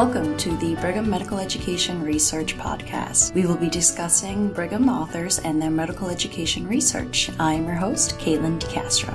Welcome to the Brigham Medical Education Research Podcast. We will be discussing Brigham authors and their medical education research. I am your host, Caitlin DeCastro.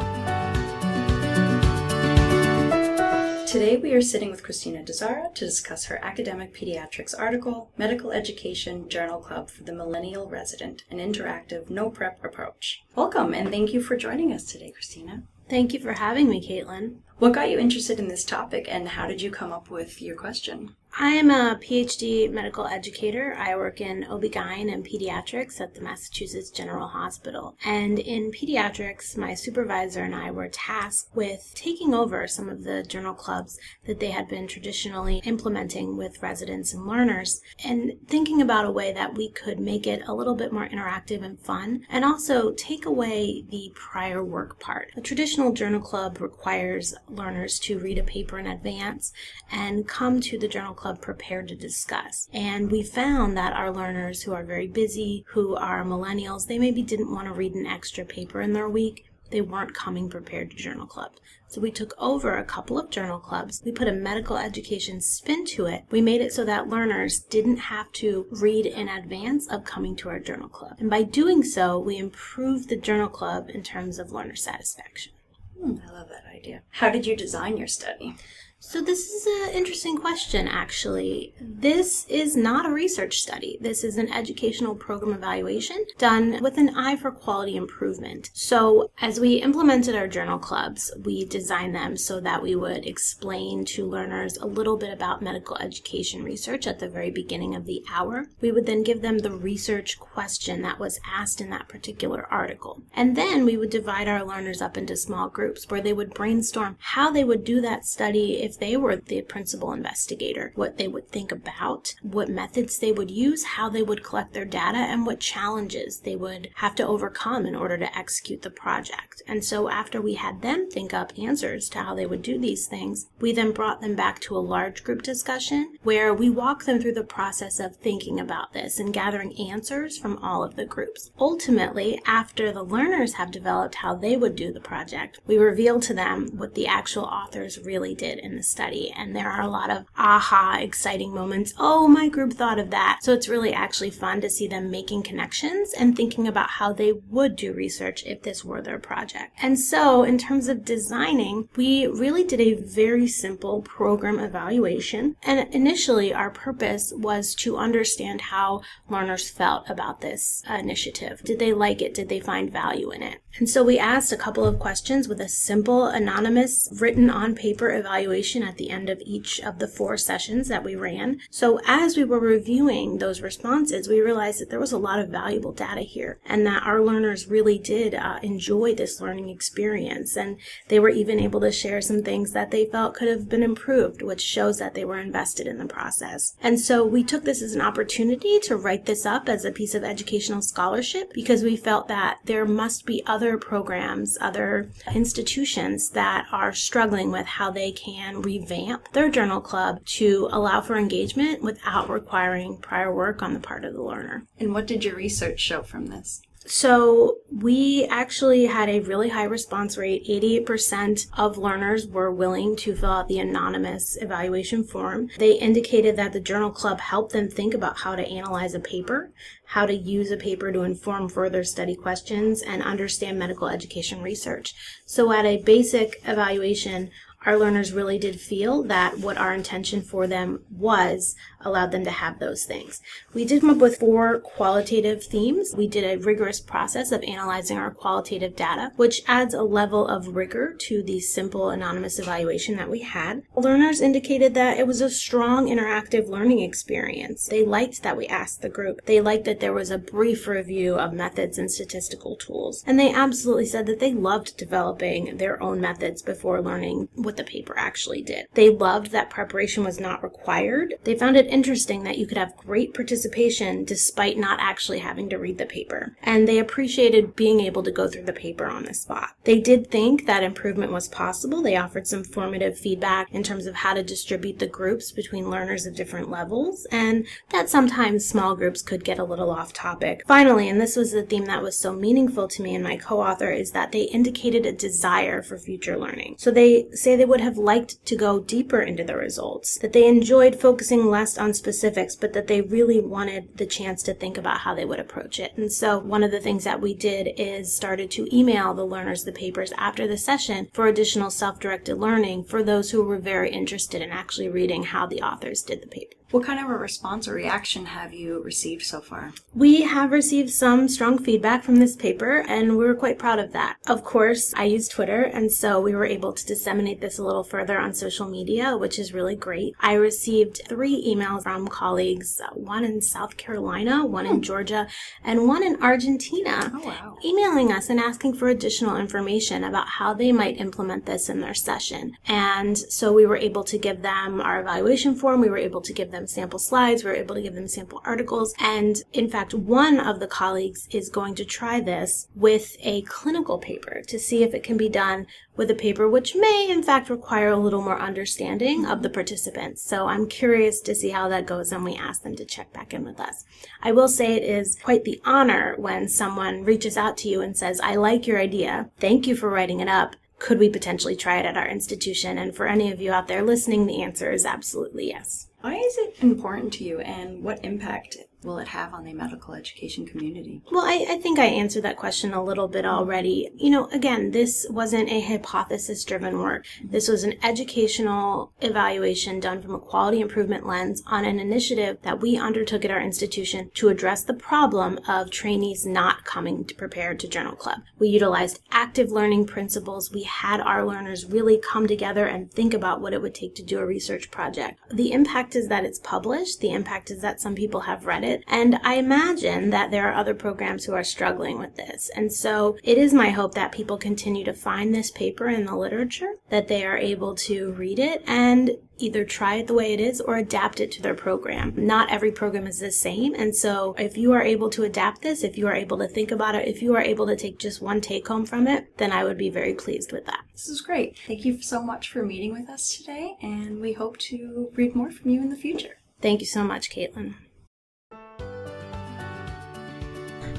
Today we are sitting with Christina DeZara to discuss her academic pediatrics article, Medical Education Journal Club for the Millennial Resident, an interactive no prep approach. Welcome and thank you for joining us today, Christina. Thank you for having me, Caitlin. What got you interested in this topic and how did you come up with your question? I am a PhD medical educator. I work in OB-GYN and pediatrics at the Massachusetts General Hospital. And in pediatrics, my supervisor and I were tasked with taking over some of the journal clubs that they had been traditionally implementing with residents and learners and thinking about a way that we could make it a little bit more interactive and fun and also take away the prior work part. A traditional journal club requires learners to read a paper in advance and come to the journal club prepared to discuss. And we found that our learners who are very busy, who are millennials, they maybe didn't want to read an extra paper in their week. They weren't coming prepared to journal club. So we took over a couple of journal clubs. We put a medical education spin to it. We made it so that learners didn't have to read in advance of coming to our journal club. And by doing so, we improved the journal club in terms of learner satisfaction. Hmm, I love that idea. How did you design your study? So, this is an interesting question, actually. This is not a research study. This is an educational program evaluation done with an eye for quality improvement. So, as we implemented our journal clubs, we designed them so that we would explain to learners a little bit about medical education research at the very beginning of the hour. We would then give them the research question that was asked in that particular article. And then we would divide our learners up into small groups where they would brainstorm how they would do that study if they were the principal investigator, what they would think about, what methods they would use, how they would collect their data, and what challenges they would have to overcome in order to execute the project. And so after we had them think up answers to how they would do these things, we then brought them back to a large group discussion where we walk them through the process of thinking about this and gathering answers from all of the groups. Ultimately, after the learners have developed how they would do the project, we reveal to them what the actual authors really did in the study. And there are a lot of aha, exciting moments. Oh, my group thought of that. So it's really actually fun to see them making connections and thinking about how they would do research if this were their project. And so, in terms of designing, we really did a very simple program evaluation. And initially, our purpose was to understand how learners felt about this initiative. Did they like it? Did they find value in it? And so we asked a couple of questions with a simple, anonymous, written on paper evaluation at the end of each of the four sessions that we ran. So as we were reviewing those responses, we realized that there was a lot of valuable data here and that our learners really did uh, enjoy this learning experience. And they were even able to share some things that they felt could have been improved, which shows that they were invested in the process. And so we took this as an opportunity to write this up as a piece of educational scholarship because we felt that there must be other programs, other institutions that are struggling with how they can revamp their journal club to allow for engagement without requiring prior work on the part of the learner. And what did your research show from this? So we actually had a really high response rate. 88% of learners were willing to fill out the anonymous evaluation form. They indicated that the journal club helped them think about how to analyze a paper, how to use a paper to inform further study questions, and understand medical education research. So at a basic evaluation, our learners really did feel that what our intention for them was allowed them to have those things. We did come up with four qualitative themes. We did a rigorous process of analyzing our qualitative data, which adds a level of rigor to the simple anonymous evaluation that we had. Learners indicated that it was a strong interactive learning experience. They liked that we asked the group. They liked that there was a brief review of methods and statistical tools. And they absolutely said that they loved developing their own methods before learning what the paper actually did. They loved that preparation was not required. They found it interesting that you could have great participation despite not actually having to read the paper. And they appreciated being able to go through the paper on the spot. They did think that improvement was possible. They offered some formative feedback in terms of how to distribute the groups between learners of different levels, and that sometimes small groups could get a little off topic. Finally, and this was the theme that was so meaningful to me and my co author, is that they indicated a desire for future learning. So they say they they would have liked to go deeper into the results, that they enjoyed focusing less on specifics, but that they really wanted the chance to think about how they would approach it. And so one of the things that we did is started to email the learners the papers after the session for additional self-directed learning for those who were very interested in actually reading how the authors did the paper. What kind of a response or reaction have you received so far? We have received some strong feedback from this paper, and we were quite proud of that. Of course, I use Twitter, and so we were able to disseminate this a little further on social media, which is really great. I received three emails from colleagues, one in South Carolina, one in hmm. Georgia, and one in Argentina, oh, wow. emailing us and asking for additional information about how they might implement this in their session. And so we were able to give them our evaluation form, we were able to give sample slides, we were able to give them sample articles. And in fact, one of the colleagues is going to try this with a clinical paper to see if it can be done with a paper which may in fact require a little more understanding of the participants. So I'm curious to see how that goes and we ask them to check back in with us. I will say it is quite the honor when someone reaches out to you and says, I like your idea. Thank you for writing it up could we potentially try it at our institution? And for any of you out there listening, the answer is absolutely yes. Why is it important to you and what impact will it have on the medical education community? Well, I, I, think I answered that question a little bit already. You know, again, this wasn't a hypothesis driven work. This was an educational evaluation done from a quality improvement lens on an initiative that we undertook at our institution to address the problem of trainees not coming to prepared to journal club. We utilized active learning principles. We had our learners really come together and think about what it would take to do a research project. The impact is that it's published. The impact is that some people have read it it. And I imagine that there are other programs who are struggling with this. And so it is my hope that people continue to find this paper in the literature, that they are able to read it and either try it the way it is or adapt it to their program. Not every program is the same. And so if you are able to adapt this, if you are able to think about it, if you are able to take just one take home from it, then I would be very pleased with that. This is great. Thank you so much for meeting with us today, and we hope to read more from you in the future. Thank you so much, Caitlin.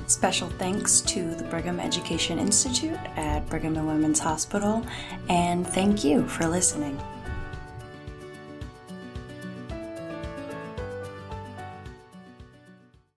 Special thanks to the Brigham Education Institute at Brigham and Women's Hospital, and thank you for listening.